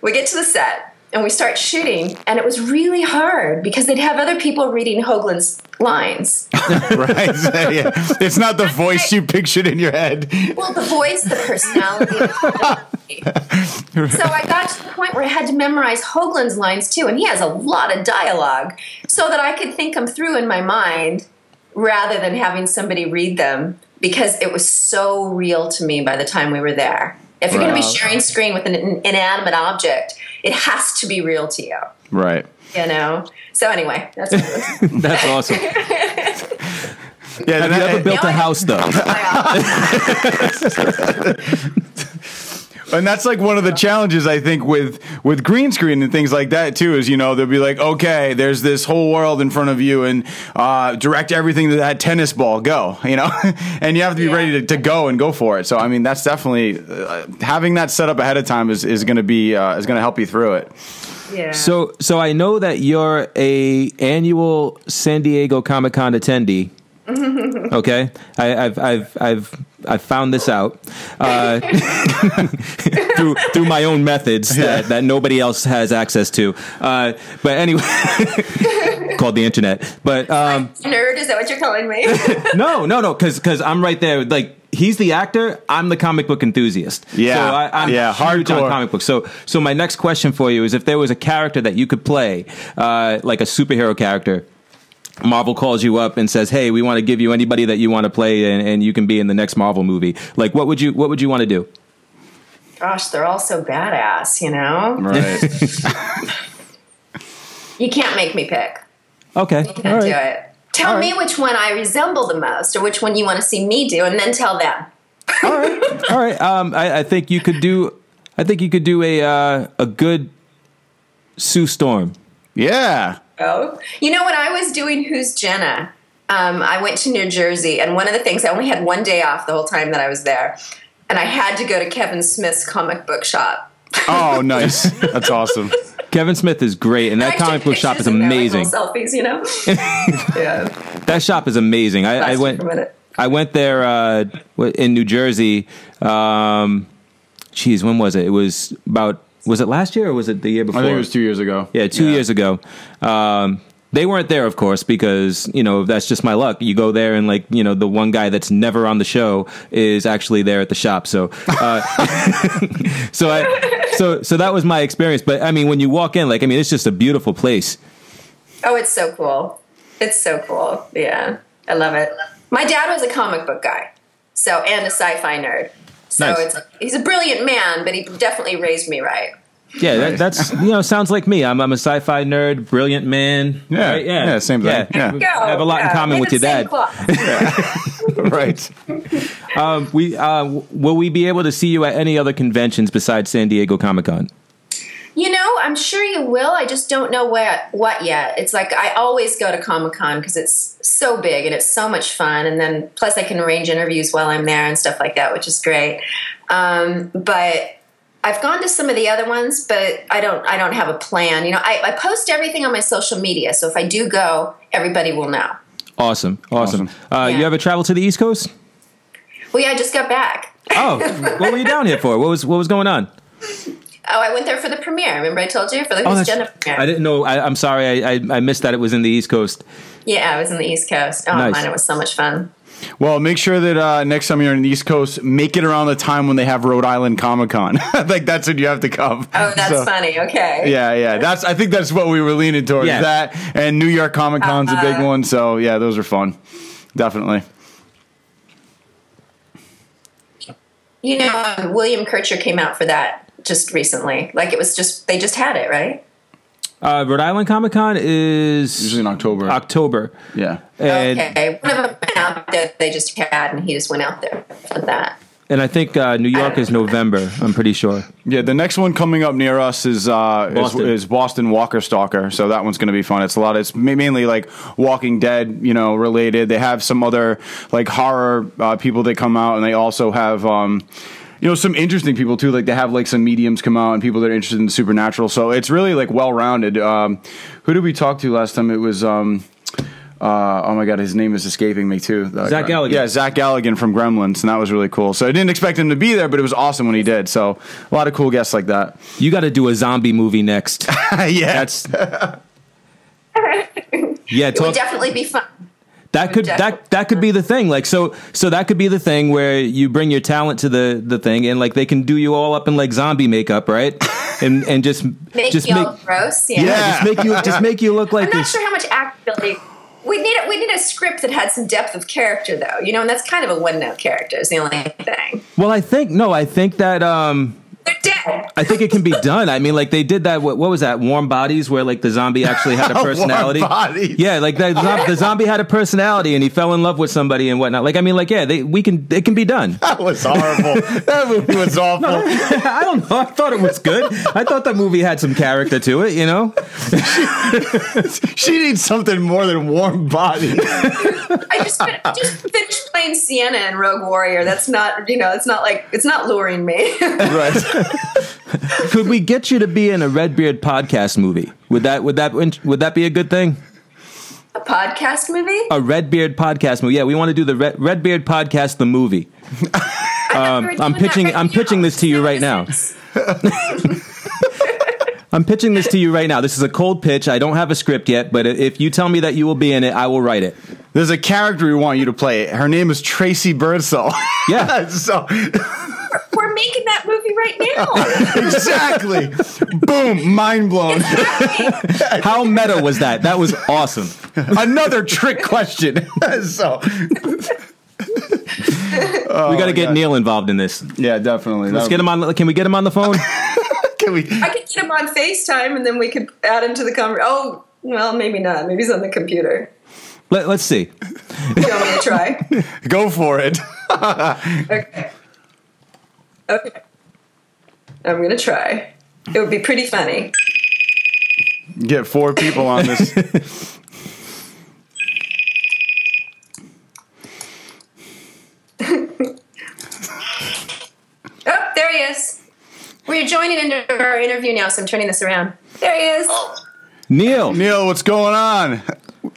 Speaker 4: We get to the set, and we start shooting, and it was really hard because they'd have other people reading Hoagland's lines.
Speaker 3: right? yeah. It's not the voice you pictured in your head.
Speaker 4: Well, the voice, the personality. so I got to the point where I had to memorize Hoagland's lines too, and he has a lot of dialogue, so that I could think them through in my mind rather than having somebody read them because it was so real to me by the time we were there. If you're going to be sharing screen with an inanimate object, it has to be real to you.
Speaker 3: Right.
Speaker 4: You know. So anyway, that's
Speaker 2: that's awesome.
Speaker 3: Yeah,
Speaker 2: Have you ever built a house though?
Speaker 3: and that's like one of the challenges I think with with green screen and things like that too. Is you know they'll be like, okay, there's this whole world in front of you, and uh, direct everything to that tennis ball, go, you know, and you have to be
Speaker 4: Yeah.
Speaker 3: ready to, to go and go for it. So I mean, that's definitely uh, having that set up ahead of time is is going to be uh, is going to help you through it.
Speaker 4: yeah.
Speaker 2: So, so I know that you're a annual San Diego Comic Con attendee. okay, I, I've I've I've I've found this out uh, through through my own methods that, that nobody else has access to. Uh, but anyway, called the internet. But um,
Speaker 4: nerd, is that what you're calling me?
Speaker 2: no, no, no, because because I'm right there. Like he's the actor, I'm the comic book enthusiast.
Speaker 3: Yeah,
Speaker 2: so I, I'm
Speaker 3: yeah,
Speaker 2: huge on comic books. So so my next question for you is if there was a character that you could play, uh, like a superhero character. Marvel calls you up and says, "Hey, we want to give you anybody that you want to play, and, and you can be in the next Marvel movie." Like, what would you what would you want to do?
Speaker 4: Gosh, they're all so badass, you know?
Speaker 3: Right.
Speaker 4: You can't make me pick.
Speaker 2: Okay,
Speaker 4: You can't do it. Tell
Speaker 2: All
Speaker 4: me
Speaker 2: right.
Speaker 4: which one I resemble the most or which one you want to see me do, and then tell them.
Speaker 2: all right, all right. Um, I, I think you could do. I think you could do a uh, a good Sue Storm.
Speaker 3: yeah.
Speaker 4: Oh, you know when I was doing Who's Jenna, um, I went to New Jersey, and one of the things I only had one day off the whole time that I was there, and I had to go to Kevin Smith's comic book shop.
Speaker 3: Oh, nice. That's awesome.
Speaker 2: Kevin Smith is great, and that comic book shop is
Speaker 4: in there, like
Speaker 2: amazing.
Speaker 4: selfies, you know. yeah,
Speaker 2: That shop is amazing. I, I went.
Speaker 4: for a minute.
Speaker 2: I went there uh, in New Jersey. Um, geez, when was it? It was about. Was it last year or was it the year before?
Speaker 3: I think it was two years ago.
Speaker 2: Yeah, two years ago. Um, they weren't there, of course, because you know that's just my luck. You go there, and like you know, the one guy that's never on the show is actually there at the shop. So, uh, so I, so so that was my experience. But I mean, when you walk in, like I mean, it's just a beautiful place.
Speaker 4: Oh, it's so cool. It's so cool. Yeah, I love it. My dad was a comic book guy, so and a sci-fi nerd. So
Speaker 2: Nice.
Speaker 4: it's he's a brilliant man, but he definitely raised me right.
Speaker 2: Yeah, that, that's you know sounds like me. I'm I'm a sci-fi nerd, brilliant man.
Speaker 3: Yeah,
Speaker 2: right?
Speaker 3: yeah, same thing. Yeah.
Speaker 4: Go.
Speaker 2: I have a lot in common with your dad.
Speaker 3: right.
Speaker 2: Um, we uh, will we be able to see you at any other conventions besides San Diego Comic Con?
Speaker 4: You know, I'm sure you will. I just don't know where what yet. It's like I always go to Comic Con because it's so big and it's so much fun, and then plus I can arrange interviews while I'm there and stuff like that, which is great. Um, but I've gone to some of the other ones, but I don't. I don't have a plan. You know, I, I post everything on my social media, so if I do go, everybody will know.
Speaker 2: Awesome, awesome.
Speaker 3: Awesome.
Speaker 2: Uh,
Speaker 4: Yeah.
Speaker 2: You ever travel to the East Coast?
Speaker 4: Well, yeah, I just got back.
Speaker 2: Oh, what were you down here for? What was what was going on?
Speaker 4: Oh, I went there for the premiere. Remember I told you for the
Speaker 2: Oh,
Speaker 4: Who's
Speaker 2: that's,
Speaker 4: Jenna premiere.
Speaker 2: I didn't know. I, I'm sorry. I, I I missed that it was in the East Coast.
Speaker 4: Yeah, I was in the East Coast. Oh
Speaker 2: Nice.
Speaker 4: man, it was so much fun.
Speaker 3: Well, make sure that uh, next time you're on the East Coast, make it around the time when they have Rhode Island Comic Con. like that's when you have to come.
Speaker 4: Oh, that's
Speaker 3: So-
Speaker 4: funny. Okay.
Speaker 3: Yeah, yeah. That's I think that's what we were leaning towards.
Speaker 2: Yeah.
Speaker 3: That and New York Comic Con's a big
Speaker 4: Uh-huh.
Speaker 3: one. So yeah, those are fun. Definitely.
Speaker 4: You know, um, William Kircher came out for that just recently. Like it was just they just had it, right?
Speaker 2: Uh, Rhode Island Comic Con is
Speaker 3: Usually in October.
Speaker 2: October,
Speaker 3: yeah.
Speaker 2: and
Speaker 4: okay. One of them went out that they just had, and he just went out there for that.
Speaker 2: and I think uh, New York is November. I'm pretty sure.
Speaker 3: Yeah, the next one coming up near us is uh,
Speaker 2: Boston.
Speaker 3: Is, is Boston Walker Stalker. So that one's going to be fun. It's a lot. It's mainly like Walking Dead, you know, related. They have some other like horror uh, people that come out, and they also have. Um, you know some interesting people too like they have like some mediums come out and people that are interested in the supernatural so it's really like well rounded um, who did we talk to last time it was um, uh, oh my god, his name is escaping me too. The
Speaker 2: Zach Galligan.
Speaker 3: Yeah, Zach Galligan from Gremlins, and that was really cool. So I didn't expect him to be there, but it was awesome when he did. So a lot of cool guests like that.
Speaker 2: You got to do a zombie movie next.
Speaker 3: yeah,
Speaker 2: That's yeah.
Speaker 4: It would definitely be fun.
Speaker 2: That could that that could be the thing. Like so so that could be the thing where you bring your talent to the the thing, and like they can do you all up in like zombie makeup, right? And and just
Speaker 4: Make
Speaker 2: just
Speaker 4: you
Speaker 2: make
Speaker 4: all gross. Yeah.
Speaker 2: yeah, just make you just make you look like
Speaker 4: I'm not sure how much actability. We need a, we need a script that had some depth of character, though. You know, and that's kind of a one note character. Is the only thing.
Speaker 2: Well, I think no, I think that um
Speaker 4: dead.
Speaker 2: I think it can be done. I mean, like they did that. What, what was that? Warm Bodies, where like the zombie actually had a personality.
Speaker 3: Bodies.
Speaker 2: Yeah, like the, the zombie had a personality, and he fell in love with somebody and whatnot. Like I mean, like yeah, they we can it can be done.
Speaker 3: that was horrible. that movie was awful.
Speaker 2: I don't know. I thought it was good. I thought that movie had some character to it. You know.
Speaker 3: she needs something more than warm bodies.
Speaker 4: I just I just finished playing Sienna in Rogue Warrior. That's not you know it's not like it's not luring me.
Speaker 3: right.
Speaker 2: Could we get you to be in a Redbeard podcast movie? Would that would that would that be a good thing?
Speaker 4: a podcast movie.
Speaker 2: A Redbeard podcast movie. Yeah, we want to do the Red, Redbeard podcast, the movie.
Speaker 4: Um,
Speaker 2: I'm pitching- I'm pitching this to you right now. I'm pitching this to you right now. This is a cold pitch. I don't have a script yet, but if you tell me that you will be in it, I will write it.
Speaker 3: There's a character we want you to play. Her name is Tracy Birdsall.
Speaker 2: Yeah.
Speaker 3: so
Speaker 4: We're making that movie right now.
Speaker 3: exactly. Boom. Mind blown.
Speaker 2: How meta was that? That was awesome.
Speaker 3: Another trick question. so
Speaker 2: we got to oh, get
Speaker 3: God.
Speaker 2: Neil involved in this.
Speaker 3: yeah, definitely.
Speaker 2: Let's get him on. Can we get him on the phone?
Speaker 3: Can we?
Speaker 4: I could get him on FaceTime and then we could add him to the conversation. Oh, well, maybe not. Maybe he's on the computer.
Speaker 2: Let, let's see.
Speaker 4: You want me to try?
Speaker 3: Go for it.
Speaker 4: Okay. Okay. I'm going to try. It would be pretty funny.
Speaker 3: Get four people on this.
Speaker 4: Oh, there he is. We're joining into our interview now, so I'm turning this around. There he is.
Speaker 2: Neil,
Speaker 3: Neil, what's going on?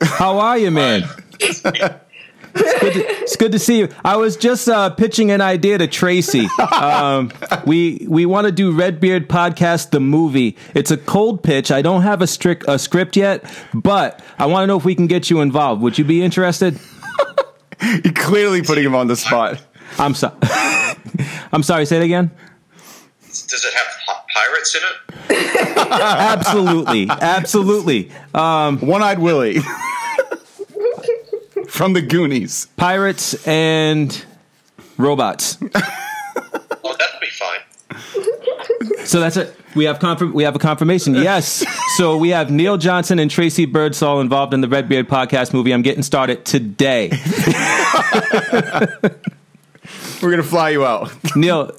Speaker 2: how are you, man? It's good, to, it's good to see you. I was just uh, pitching an idea to Tracy. Um, we we want to do Redbeard podcast the movie. It's a cold pitch. I don't have a strict a script yet, but I want to know if we can get you involved. Would you be interested?
Speaker 3: You're clearly putting him on the spot.
Speaker 2: I'm sorry. I'm sorry. Say it again.
Speaker 5: does it have pirates in it?
Speaker 2: Absolutely, absolutely.
Speaker 3: One-eyed Willie from the Goonies.
Speaker 2: Pirates and robots.
Speaker 5: Oh, that'd be fine.
Speaker 2: So that's it. We have confirm- we have a confirmation. Yes. So we have Neil Johnson and Tracy Birdsall involved in the Redbeard podcast movie. I'm getting started today.
Speaker 3: We're gonna fly you out.
Speaker 2: Neil,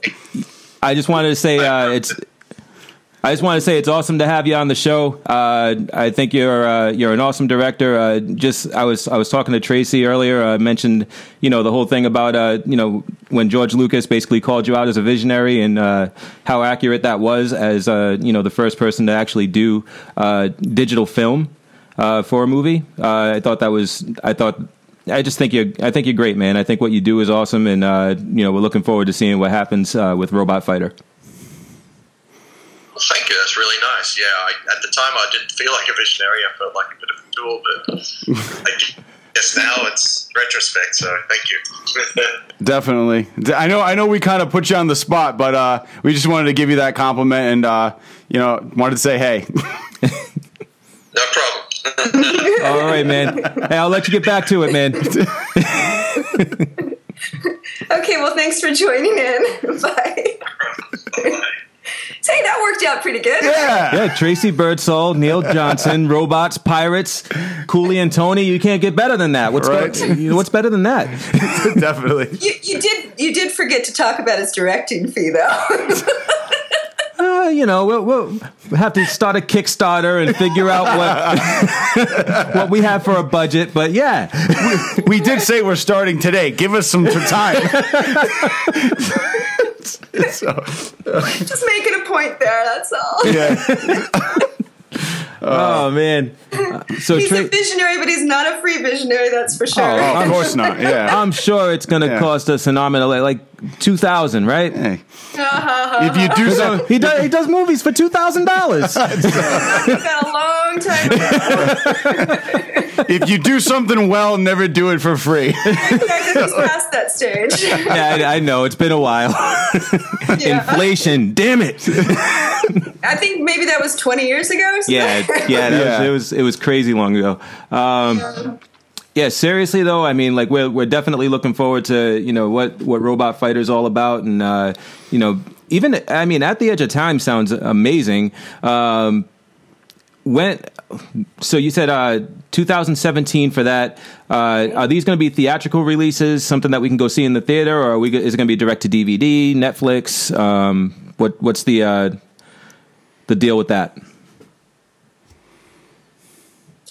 Speaker 2: I just wanted to say uh, it's. I just want to say it's awesome to have you on the show. Uh, I think you're uh, you're an awesome director. Uh, just I was I was talking to Tracy earlier. I mentioned you know the whole thing about uh, you know when George Lucas basically called you out as a visionary and uh, how accurate that was as uh, you know the first person to actually do uh, digital film uh, for a movie. Uh, I thought that was I thought. I just think you're. I think you're great, man. I think what you do is awesome, and uh, you know we're looking forward to seeing what happens uh, with Robot Fighter.
Speaker 5: Well, thank you. That's really nice. Yeah, I, at the time I didn't feel like a visionary. I felt like a bit of a tool, but I guess now it's retrospect. So thank you.
Speaker 3: Definitely. D- I know. I know. We kind of put you on the spot, but uh, we just wanted to give you that compliment, and uh, you know, wanted to say, hey,
Speaker 5: no problem.
Speaker 2: All right, man. Hey, I'll let you get back to it, man.
Speaker 4: Okay, well, thanks for joining in. Bye. Say, that worked out pretty good.
Speaker 3: yeah,
Speaker 2: Yeah, Tracy Birdsall, Neil Johnson, robots, pirates, Cooley and Tony. You can't get better than that. What's
Speaker 3: Right.
Speaker 2: go- what's better than that?
Speaker 3: definitely.
Speaker 4: You, you did you did forget to talk about his directing fee, though.
Speaker 2: Uh, you know, we'll, we'll have to start a Kickstarter and figure out what what we have for a budget. But yeah,
Speaker 3: We did say we're starting today. Give us some t- time. so,
Speaker 4: Just making a point there. That's all.
Speaker 3: yeah.
Speaker 2: Uh, oh man. So
Speaker 6: he's
Speaker 2: Tra-
Speaker 6: a visionary, but he's not a free visionary. That's for sure.
Speaker 3: Oh, of course not. Yeah.
Speaker 2: I'm sure it's going to
Speaker 3: Yeah.
Speaker 2: cost us an arm and a leg, like two thousand, right?
Speaker 3: Hey. Uh-huh. if you do so,
Speaker 2: He does. He does movies for two thousand dollars.
Speaker 6: We've got a long time.
Speaker 3: if you do something well, never do it for free.
Speaker 6: go. He's past that stage.
Speaker 2: yeah, I, I know. It's been a while.
Speaker 6: Yeah.
Speaker 2: Inflation. Damn it.
Speaker 6: I think maybe that was 20 years ago. or something.
Speaker 2: Yeah, yeah,
Speaker 3: Yeah.
Speaker 2: Was, it was it was crazy long ago. Um, yeah, seriously though, I mean, like we're we're definitely looking forward to you know what what Robot Fighter's all about, and uh, you know even I mean, at the edge of time sounds amazing. Um, when so you said uh, 2017 for that. Uh, are these going to be theatrical releases? Something that we can go see in the theater, or are we? Is it going to be direct to DVD, Netflix? Um, what what's the uh, the deal with that?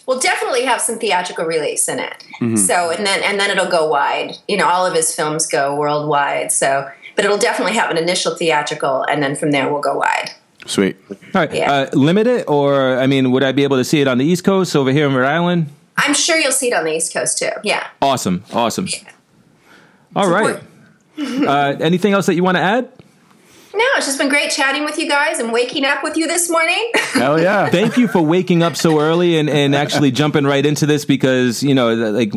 Speaker 4: We'll definitely have some theatrical release in it. So and then and then it'll go wide. You know, all of his films go worldwide. So, but it'll definitely have an initial theatrical, and then from there we'll go wide.
Speaker 3: Sweet.
Speaker 2: All right,
Speaker 4: Yeah.
Speaker 2: uh, limit it, or I mean, would I be able to see it on the East Coast over here in Rhode Island?
Speaker 4: I'm sure you'll see it on the East Coast too. Yeah.
Speaker 2: Awesome, awesome. All right. Uh, anything else that you want to add?
Speaker 4: No, it's just been great chatting with you guys and waking up with you this morning.
Speaker 3: Hell yeah.
Speaker 2: Thank you for waking up so early and, and actually jumping right into this because you know, like,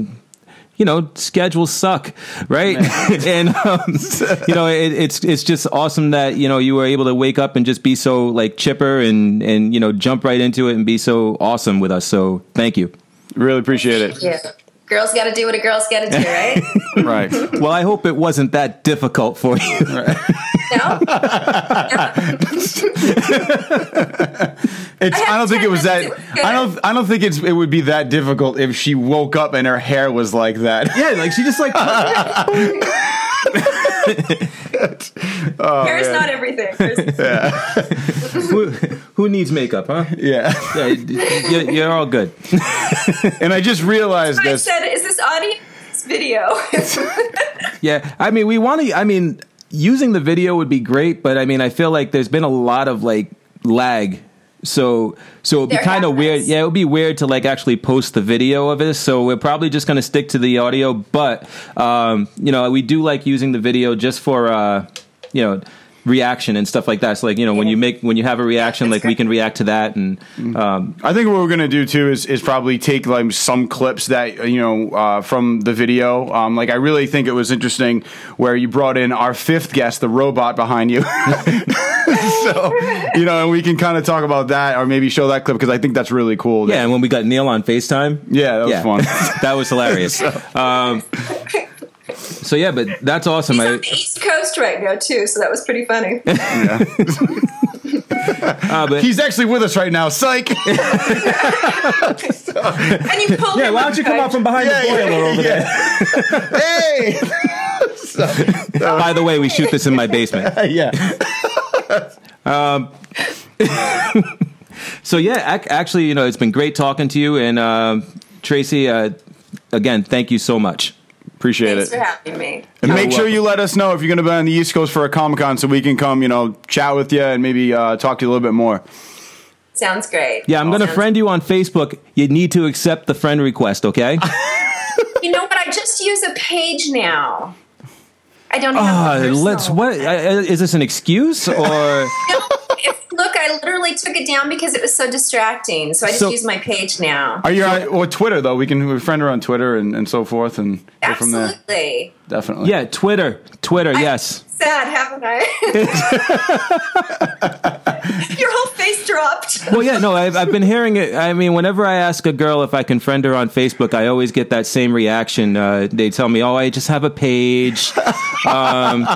Speaker 2: you know, schedules suck, right? and um, you know, it, it's it's just awesome that you know you were able to wake up and just be so like chipper and and you know jump right into it and be so awesome with us. So thank you.
Speaker 3: Really appreciate it.
Speaker 4: yeah. Girls got to do what a girl's got to do, right?
Speaker 3: Right.
Speaker 2: Well, I hope it wasn't that difficult for you.
Speaker 4: no?
Speaker 3: It's,
Speaker 4: I
Speaker 3: I, don't think it was that.
Speaker 4: minutes, it was
Speaker 3: I don't. I don't think it's. It would be that difficult if she woke up and her hair was like that.
Speaker 2: yeah, like she just like Oh,
Speaker 6: Hair's not everything. There's-
Speaker 2: who, who needs makeup, huh?
Speaker 3: Yeah.
Speaker 2: Yeah, you're, you're all good.
Speaker 3: And I just realized
Speaker 6: I
Speaker 3: this.
Speaker 6: said, is this audio? This video.
Speaker 2: Yeah, I mean, we want to. I mean, using the video would be great, but I mean, I feel like there's been a lot of like lag. So, so it'd be kind of weird. Yeah, it would be weird to like actually post the video of this. So we're probably just going to stick to the audio. But um, you know, we do like using the video just for uh, you know reaction and stuff like that. So like you know, when you make when you have a reaction, like we can react to that and um,
Speaker 3: I think what we're gonna do too is is probably take like some clips that you know uh, from the video. Um, like I really think it was interesting where you brought in our fifth guest, the robot behind you. so you know, and we can kind of talk about that or maybe show that clip because I think that's really cool.
Speaker 2: yeah. And when we got Neil on Facetime,
Speaker 3: yeah, that was
Speaker 2: yeah,
Speaker 3: fun.
Speaker 2: that was hilarious. um, so yeah, but that's awesome.
Speaker 6: He's
Speaker 2: I-
Speaker 6: on the East Coast right now, too, so that was pretty funny.
Speaker 2: uh, but
Speaker 3: He's actually with us right now. Psych.
Speaker 6: And you pulled
Speaker 2: Yeah,
Speaker 6: him
Speaker 2: why don't you come out from behind
Speaker 3: Yeah,
Speaker 2: the boiler over there?
Speaker 3: hey.
Speaker 2: By the way, we shoot this in my basement.
Speaker 3: yeah.
Speaker 2: So yeah, ac- actually, you know, it's been great talking to you, and um Tracy, uh, again, thank you so much.
Speaker 3: Appreciate
Speaker 4: Thanks
Speaker 3: it.
Speaker 4: for having me.
Speaker 3: And make
Speaker 2: You're
Speaker 3: sure
Speaker 2: welcome.
Speaker 3: you let us know if you're going to be on the East Coast for a Comic Con so we can come, you know, chat with you and maybe uh, talk to you a little bit more.
Speaker 4: Sounds great.
Speaker 2: Yeah, I'm gonna friend you on Facebook. You need to accept the friend request, okay?
Speaker 4: You know what? I just use a page now. I don't have
Speaker 2: Uh, let's. What
Speaker 4: one.
Speaker 2: uh, is this an excuse or?
Speaker 4: No, if, look, I literally took it down because it was so distracting. So I just
Speaker 2: So-
Speaker 4: use my page now.
Speaker 3: Are you on well, Twitter, though? We can we friend her on Twitter and, and so forth and go from there.
Speaker 4: Absolutely.
Speaker 3: Definitely.
Speaker 2: Yeah, Twitter, Twitter. Yes.
Speaker 6: Sad, haven't I? Your whole face dropped.
Speaker 2: Well, yeah, no, I've, I've been hearing it. I mean, whenever I ask a girl if I can friend her on Facebook, I always get that same reaction. Uh, they tell me, "Oh, I just have a page." um,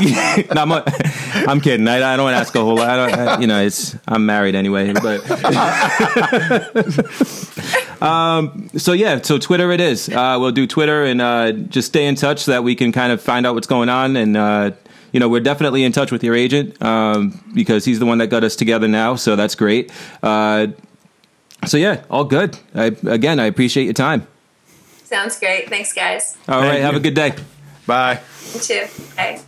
Speaker 2: no, I'm, a, I'm kidding. I, I don't ask a whole lot. I don't, I, you know, it's I'm married anyway. But um, so yeah, so Twitter it is. Uh, we'll do Twitter and uh, just stay in touch so that we can kind of find out what's going on and. You know, we're definitely in touch with your agent um, because he's the one that got us together now. So that's great. Uh, so yeah, all good. I, again, I appreciate your time.
Speaker 4: Sounds great. Thanks, guys.
Speaker 2: All right,
Speaker 3: Thank
Speaker 2: have
Speaker 3: you.
Speaker 2: a good day.
Speaker 3: Bye.
Speaker 4: You too. Bye.